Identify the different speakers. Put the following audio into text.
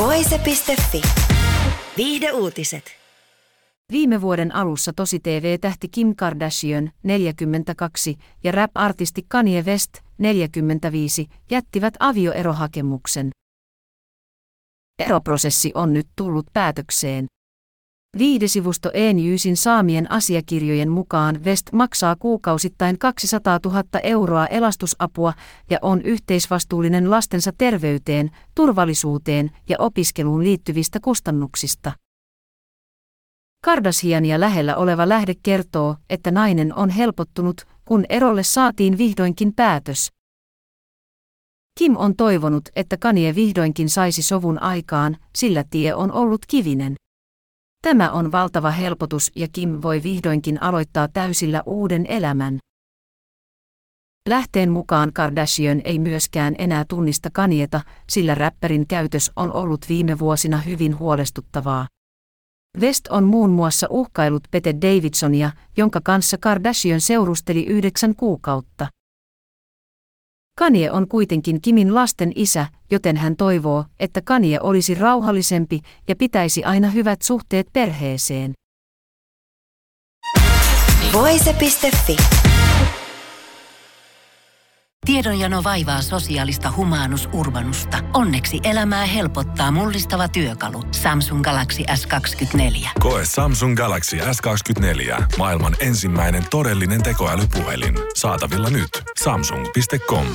Speaker 1: Voise.fi. Viihde uutiset.
Speaker 2: Viime vuoden alussa tosi TV-tähti Kim Kardashian, 42, ja rap-artisti Kanye West, 45, jättivät avioerohakemuksen. Eroprosessi on nyt tullut päätökseen. Viidesivusto Enjyysin saamien asiakirjojen mukaan West maksaa kuukausittain 200 000 euroa elastusapua ja on yhteisvastuullinen lastensa terveyteen, turvallisuuteen ja opiskeluun liittyvistä kustannuksista. Kardashiania lähellä oleva lähde kertoo, että nainen on helpottunut, kun erolle saatiin vihdoinkin päätös. Kim on toivonut, että Kanye vihdoinkin saisi sovun aikaan, sillä tie on ollut kivinen. Tämä on valtava helpotus ja Kim voi vihdoinkin aloittaa täysillä uuden elämän. Lähteen mukaan Kardashian ei myöskään enää tunnista Kanieta, sillä räppärin käytös on ollut viime vuosina hyvin huolestuttavaa. West on muun muassa uhkailut Pete Davidsonia, jonka kanssa Kardashian seurusteli yhdeksän kuukautta. Kanye on kuitenkin Kimin lasten isä, joten hän toivoo, että Kanye olisi rauhallisempi ja pitäisi aina hyvät suhteet perheeseen.
Speaker 1: Voise.fi.
Speaker 3: Tiedonjano vaivaa sosiaalista humanus urbanusta. Onneksi elämää helpottaa mullistava työkalu. Samsung Galaxy S24.
Speaker 4: Koe Samsung Galaxy S24. Maailman ensimmäinen todellinen tekoälypuhelin. Saatavilla nyt. Samsung.com.